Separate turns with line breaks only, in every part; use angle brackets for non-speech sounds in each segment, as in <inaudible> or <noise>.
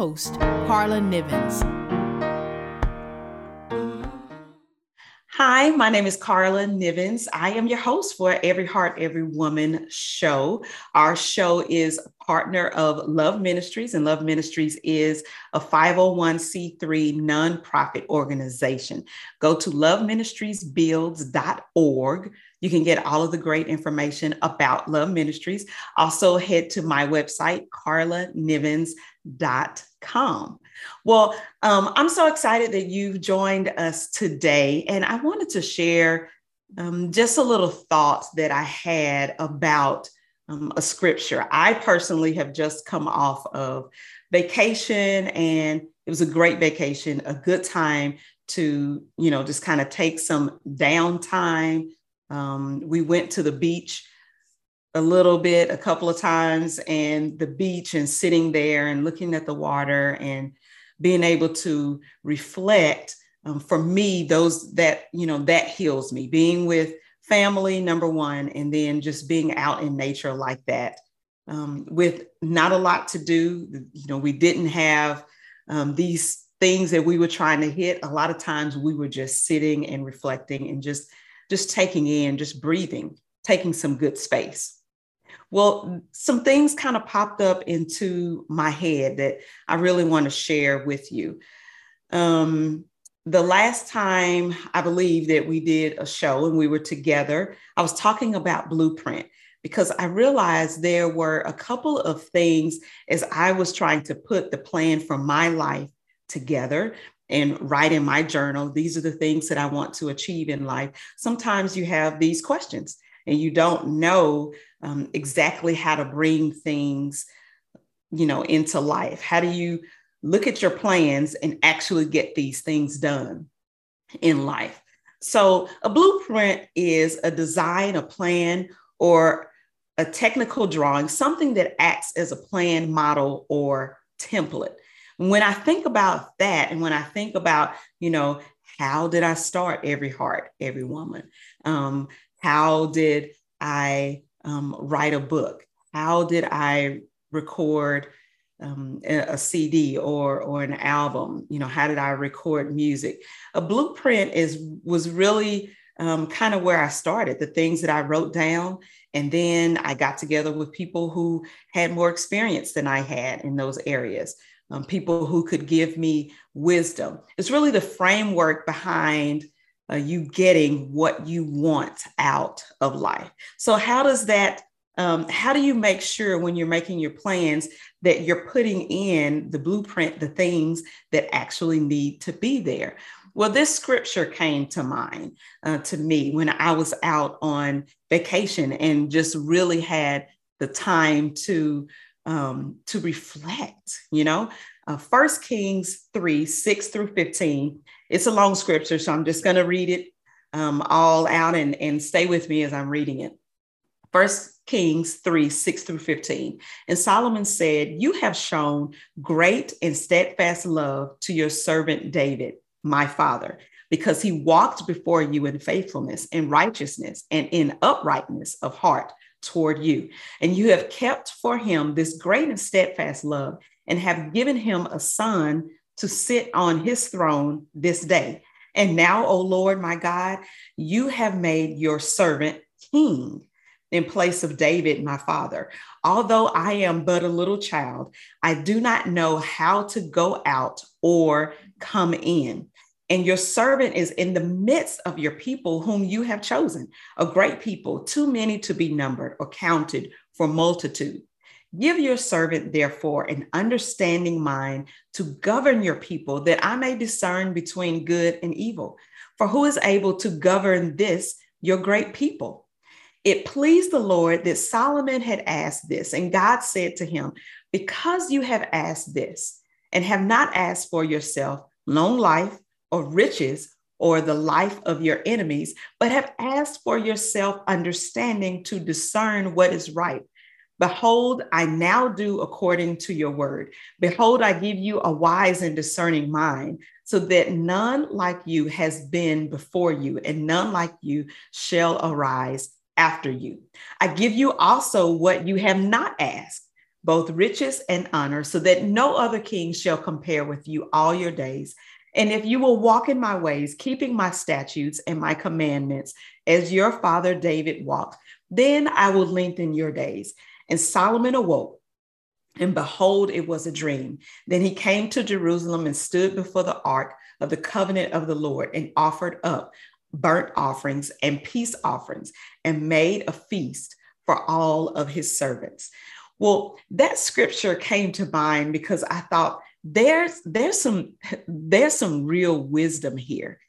host, Carla Nivens.
Hi, my name is Carla Nivens. I am your host for Every Heart, Every Woman show. Our show is partner of Love Ministries, and Love Ministries is a 501c3 nonprofit organization. Go to loveministriesbuilds.org. You can get all of the great information about Love Ministries. Also, head to my website, carlanivens.com. Well, um, I'm so excited that you've joined us today, and I wanted to share um, just a little thoughts that I had about um, a scripture. I personally have just come off of vacation, and it was a great vacation, a good time to, you know, just kind of take some downtime. Um, we went to the beach a little bit a couple of times and the beach and sitting there and looking at the water and being able to reflect um, for me those that you know that heals me. Being with family number one and then just being out in nature like that um, with not a lot to do. You know we didn't have um, these things that we were trying to hit. A lot of times we were just sitting and reflecting and just just taking in just breathing taking some good space well, some things kind of popped up into my head that I really want to share with you. Um, the last time I believe that we did a show and we were together, I was talking about blueprint because I realized there were a couple of things as I was trying to put the plan for my life together and write in my journal. These are the things that I want to achieve in life. Sometimes you have these questions and you don't know um, exactly how to bring things you know into life. How do you look at your plans and actually get these things done in life? So a blueprint is a design a plan or a technical drawing something that acts as a plan model or template. When i think about that and when i think about you know how did i start every heart every woman? Um, how did I um, write a book? How did I record um, a, a, CD or or an album? You know, how did I record music? A blueprint is was really um, kind of where I started. The things that I wrote down, and then I got together with people who had more experience than I had in those areas. Um, people who could give me wisdom. It's really the framework behind uh, you getting what you want out of life. So, how does that? Um, how do you make sure when you're making your plans that you're putting in the blueprint, the things that actually need to be there? Well, this scripture came to mind uh, to me when I was out on vacation and just really had the time to um, to reflect. You know, uh, First Kings three six through fifteen it's a long scripture, so I'm just going to read it um, all out and, and stay with me as I'm reading it. First Kings 3 6 through 15. And Solomon said, You have shown great and steadfast love to your servant David, my father, because he walked before you in faithfulness and righteousness and in uprightness of heart toward you. And you have kept for him this great and steadfast love and have given him a son to sit on his throne this day. And now, O Lord, my God, you have made your servant king in place of David, my father. Although I am but a little child, I do not know how to go out or come in. And your servant is in the midst of your people whom you have chosen, a great people, too many to be numbered or counted for multitude. Give your servant, therefore, an understanding mind to govern your people, that I may discern between good and evil. For who is able to govern this, your great people? It pleased the Lord that Solomon had asked this, and God said to him, Because you have asked this, and have not asked for yourself long life or riches or the life of your enemies, but have asked for yourself understanding to discern what is right Behold, I now do according to your word. Behold, I give you a wise and discerning mind, so that none like you has been before you, and none like you shall arise after you. I give you also what you have not asked, both riches and honor, so that no other king shall compare with you all your days. And if you will walk in my ways, keeping my statutes and my commandments, as your father David walked, then I will lengthen your days. And Solomon awoke, and behold, it was a dream. Then he came to Jerusalem and stood before the ark of the covenant of the Lord and offered up burnt offerings and peace offerings and made a feast for all of his servants. Well, that scripture came to mind because I thought there's there's some there's some real wisdom here.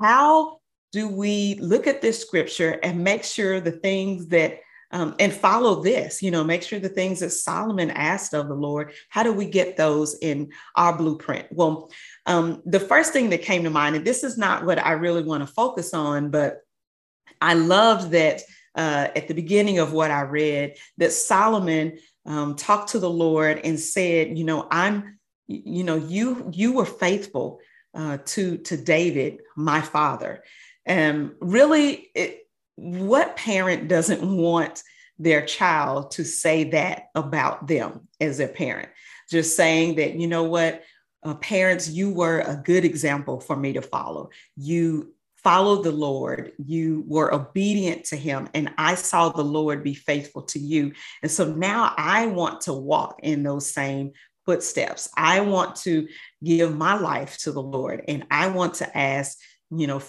How do we look at this scripture and make sure the things that um, and follow this, you know, make sure the things that Solomon asked of the Lord, how do we get those in our blueprint? Well, um, the first thing that came to mind, and this is not what I really want to focus on, but I loved that uh, at the beginning of what I read, that Solomon um, talked to the Lord and said, you know, I'm, you know, you you were faithful uh, to to David, my father, and really, it, what parent doesn't want their child to say that about them as a parent? Just saying that, you know what, uh, parents, you were a good example for me to follow. You followed the Lord, you were obedient to him, and I saw the Lord be faithful to you. And so now I want to walk in those same footsteps. I want to give my life to the Lord, and I want to ask, you know,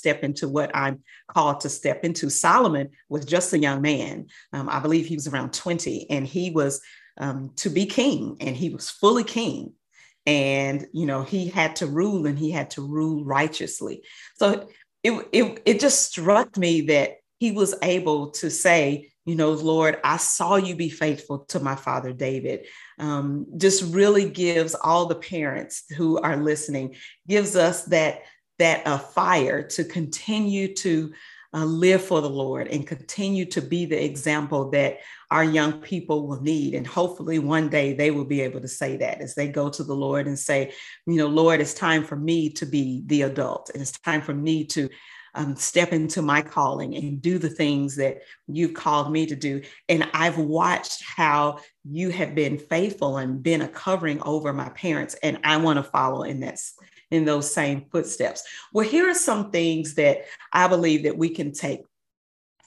step into what I'm called to step into. Solomon was just a young man. Um, I believe he was around 20, and he was um, to be king, and he was fully king. And you know, he had to rule, and he had to rule righteously. So it it, it just struck me that he was able to say, you know, Lord, I saw you be faithful to my father David. Um, just really gives all the parents who are listening, gives us that that uh, fire to continue to uh, live for the Lord and continue to be the example that our young people will need. And hopefully one day they will be able to say that as they go to the Lord and say, you know, Lord, it's time for me to be the adult. And it's time for me to um, step into my calling and do the things that you've called me to do. And I've watched how you have been faithful and been a covering over my parents. And I want to follow in that in those same footsteps. Well, here are some things that I believe that we can take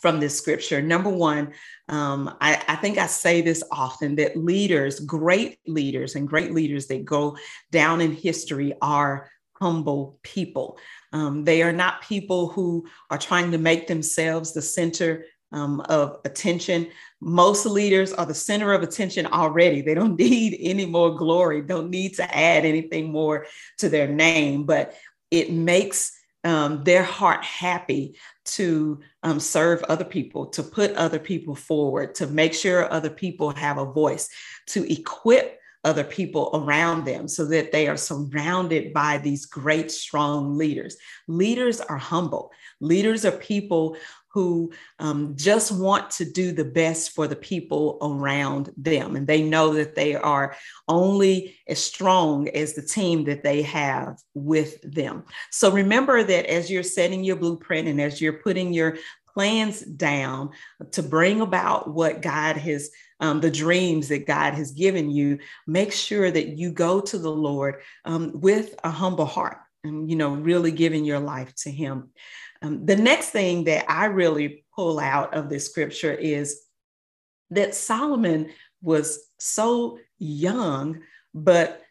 from this scripture. Number one, um, I, I, think I say this often that leaders, great leaders, and great leaders that go down in history are humble people. Um, they are not people who are trying to make themselves the center um, of attention. Most leaders are the center of attention already. They don't <laughs> need any more glory, don't need to add anything more to their name, but it makes um, their heart happy to um, serve other people, to put other people forward, to make sure other people have a voice, to equip other people around them so that they are surrounded by these great, strong leaders. Leaders are humble. Leaders are people who um, just want to do the best for the people around them. And they know that they are only as strong as the team that they have with them. So remember that as you're setting your blueprint and as you're putting your plans down to bring about what God has, um, the dreams that God has given you, make sure that you go to the Lord um, with a humble heart you know, really giving your life to Him. Um, the next thing that I really pull out of this scripture is that Solomon was so young, but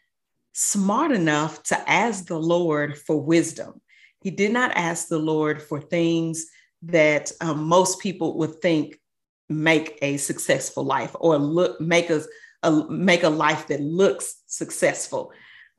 smart enough to ask the Lord for wisdom. He did not ask the Lord for things that um, most people would think make a successful life or look make a, make a life that looks successful.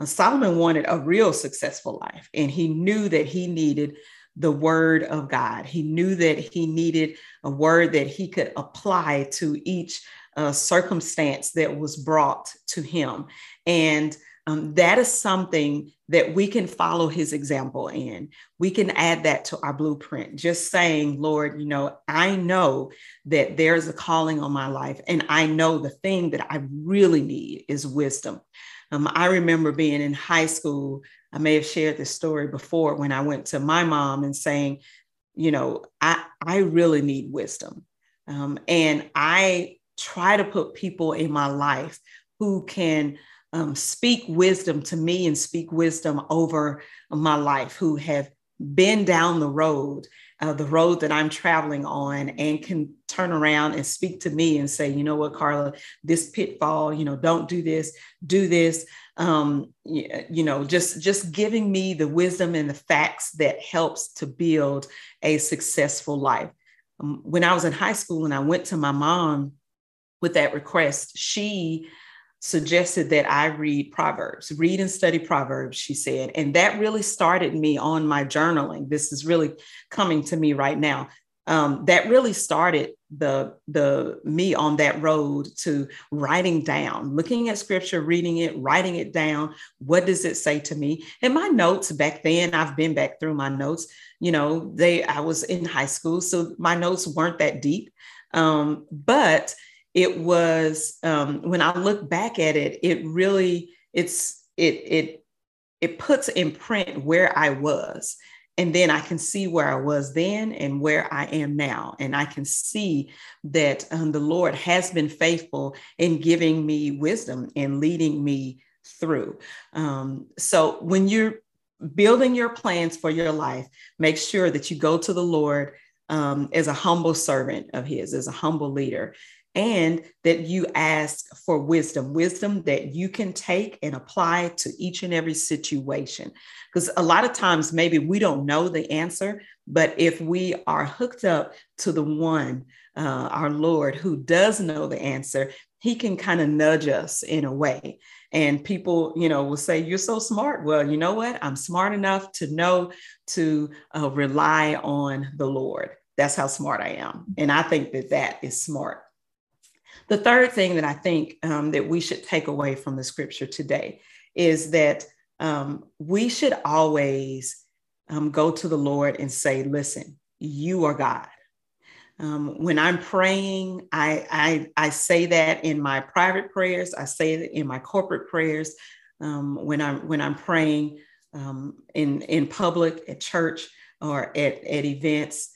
Solomon wanted a real successful life, and he knew that he needed the word of God. He knew that he needed a word that he could apply to each uh, circumstance that was brought to him. And um, that is something that we can follow his example in. We can add that to our blueprint, just saying, Lord, you know, I know that there's a calling on my life, and I know the thing that I really need is wisdom. Um, I remember being in high school. I may have shared this story before when I went to my mom and saying, you know, I, I really need wisdom. Um, and I try to put people in my life who can um, speak wisdom to me and speak wisdom over my life, who have been down the road, uh, the road that I'm traveling on, and can turn around and speak to me and say, you know what, Carla, this pitfall, you know, don't do this, do this. Um, you, you know, just just giving me the wisdom and the facts that helps to build a successful life. Um, when I was in high school and I went to my mom with that request, she suggested that I read Proverbs, read and study Proverbs, she said. And that really started me on my journaling. This is really coming to me right now. Um, that really started the the me on that road to writing down looking at scripture reading it writing it down what does it say to me and my notes back then i've been back through my notes you know they i was in high school so my notes weren't that deep um, but it was um, when I look back at it, it really it's it it it puts in print where I was. And then I can see where I was then and where I am now. And I can see that um, the Lord has been faithful in giving me wisdom and leading me through. Um, so when you're building your plans for your life, make sure that you go to the Lord um, as a humble servant of His, as a humble leader, and that you ask for wisdom, wisdom that you can take and apply to each and every situation. Because a lot of times, maybe we don't know the answer, but if we are hooked up to the one, uh, our Lord, who does know the answer, he can kind of nudge us in a way. And people, you know, will say, You're so smart. Well, you know what? I'm smart enough to know to uh, rely on the Lord. That's how smart I am. And I think that that is smart. The third thing that I think um, that we should take away from the scripture today is that um, we should always um, go to the Lord and say, Listen, you are God. Um, when I'm praying, I, I, I, say that in my private prayers, I say it in my corporate prayers. Um, when, I'm, when I'm praying um, in, in public, at church, or at, at events,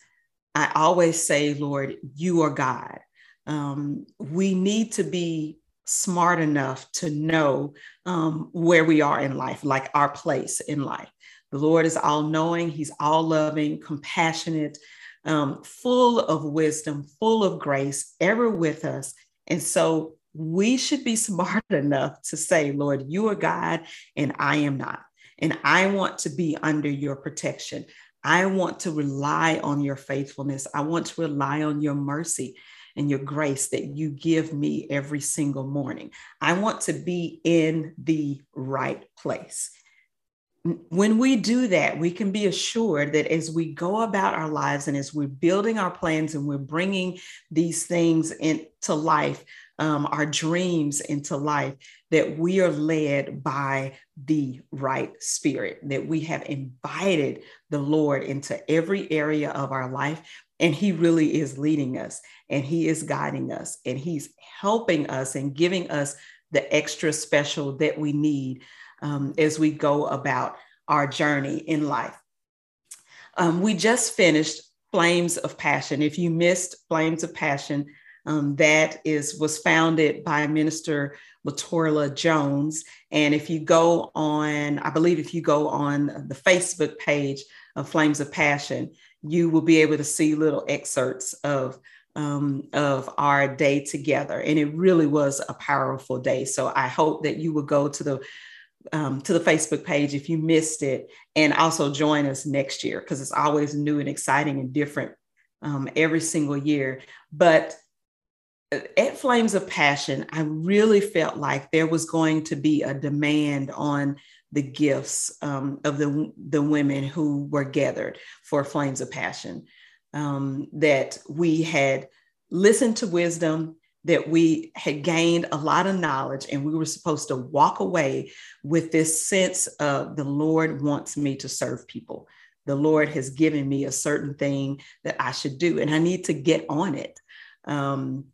I always say, Lord, you are God um, we need to be smart enough to know um, where we are in life, like our place in life. The Lord is all knowing, He's all loving, compassionate, um, full of wisdom, full of grace, ever with us. And so we should be <laughs> smart enough to say, Lord, you are God and I am not. And I want to be under your protection. I want to rely on your faithfulness. I want to rely on your mercy and your grace that you give me every single morning. I want to be in the right place. When we do that, we can be assured that as we go about our lives and as we're building our plans and we're bringing these things into life, um, our dreams into life, that we are led by the right spirit, that we have invited the Lord into every area of our life. And He really is leading us and He is guiding us and He's helping us and giving us the extra special that we need um, as we go about our journey in life. Um, we just finished Flames of Passion. If you missed Flames of Passion, um, that is was founded by Minister Latorla Jones. And if you go on, I believe if you go on the Facebook page of Flames of Passion, you will be able to see little excerpts of um, of our day together. And it really was a powerful day. So I hope that you will go to the um, to the Facebook page if you missed it, and also join us next year because it's always new and exciting and different um, every single year. But uh, at Flames of Passion, I really felt like there was going to be a demand on the gifts um, of the, the women who were gathered for Flames of Passion um, that we had listened to wisdom, that we had gained a lot of knowledge, and we were supposed to walk away with this sense of the Lord wants me to serve people. The Lord has given me a certain thing that I should do, and I need to get on it. Um,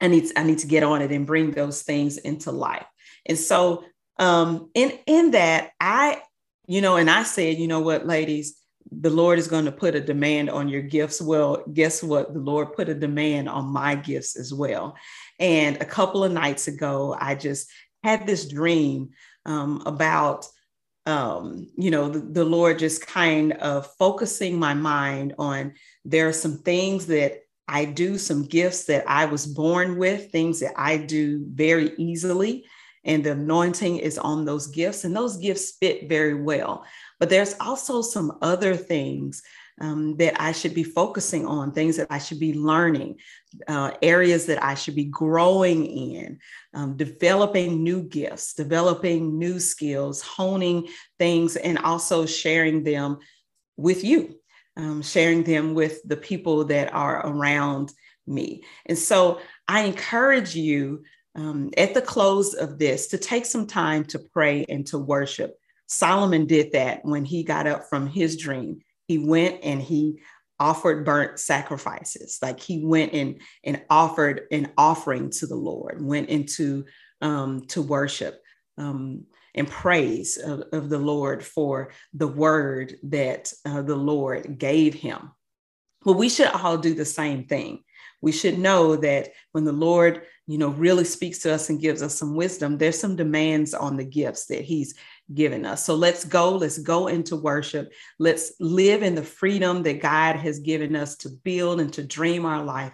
I need, I need to get on it and bring those things into life. And so um, in, in that, I, you know, and I said, you know what, ladies, the Lord is going to put a demand on your gifts. Well, guess what? The Lord put a demand on my gifts as well. And a couple of nights ago, I just had this dream um, about, um, you know, the, the Lord just kind of focusing my mind on there are some things that I do, some gifts that I was born with, things that I do very easily. And the anointing is on those gifts, and those gifts fit very well. But there's also some other things um, that I should be focusing on, things that I should be learning, uh, areas that I should be growing in, um, developing new gifts, developing new skills, honing things, and also sharing them with you, um, sharing them with the people that are around me. And so I encourage you um, at the close of this to take some time to pray and to worship Solomon did that when he got up from his dream. He went and he offered burnt sacrifices. Like he went and, and offered an offering to the Lord, went into um, to worship um, and praise of, of, the Lord for the word that uh, the Lord gave him. Well, we should all do the same thing. We should know that when the Lord, you know, really speaks to us and gives us some wisdom, there's some demands on the gifts that He's given us. So let's go, let's go into worship. Let's live in the freedom that God has given us to build and to dream our life.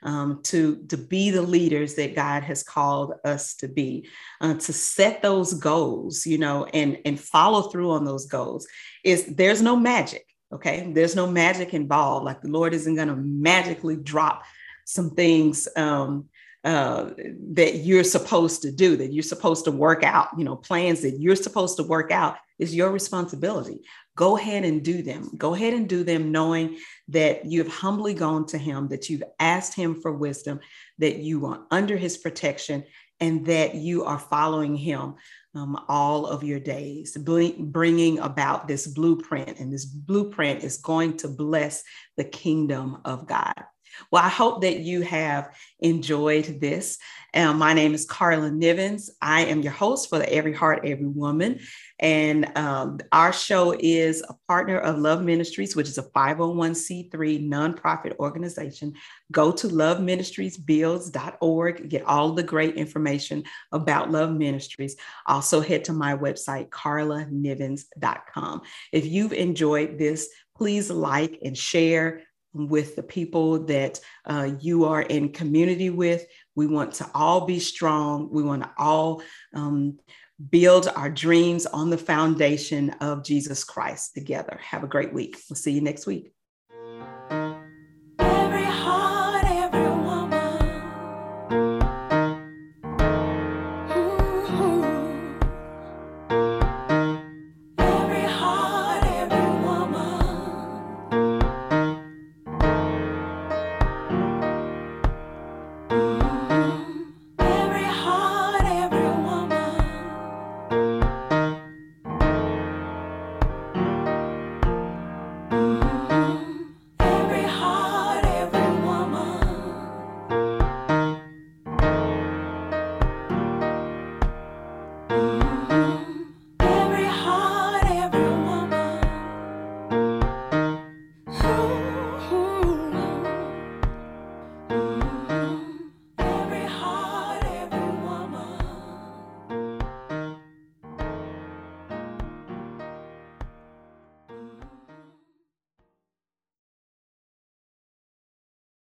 Um, to, to be the leaders that God has called us to be, uh, to set those goals, you know, and, and follow through on those goals. Is there's no magic, okay? There's no magic involved. Like the Lord isn't going to magically drop some things um, uh, that you're supposed to do, that you're supposed to work out, you know, plans that you're supposed to work out is your responsibility. Go ahead and do them. Go ahead and do them knowing that you've humbly gone to Him, that you've asked Him for wisdom, that you are under His protection, and that you are following Him um, all of your days, bringing about this blueprint. And this blueprint is going to bless the kingdom of God. Well, I hope that you have enjoyed this. Um, my name is Carla Nivens. I am your host for the Every Heart, Every Woman. And um, our show is a partner of Love Ministries, which is a 501c3 nonprofit organization. Go to loveministriesbuilds.org, get all the great information about Love Ministries. Also, head to my website, carlanivens.com. If you've enjoyed this, please like and share with the people that uh, you are in community with. We want to all be strong. We want to all um, build our dreams on the foundation of Jesus Christ together. Have a great week. We'll see you next week.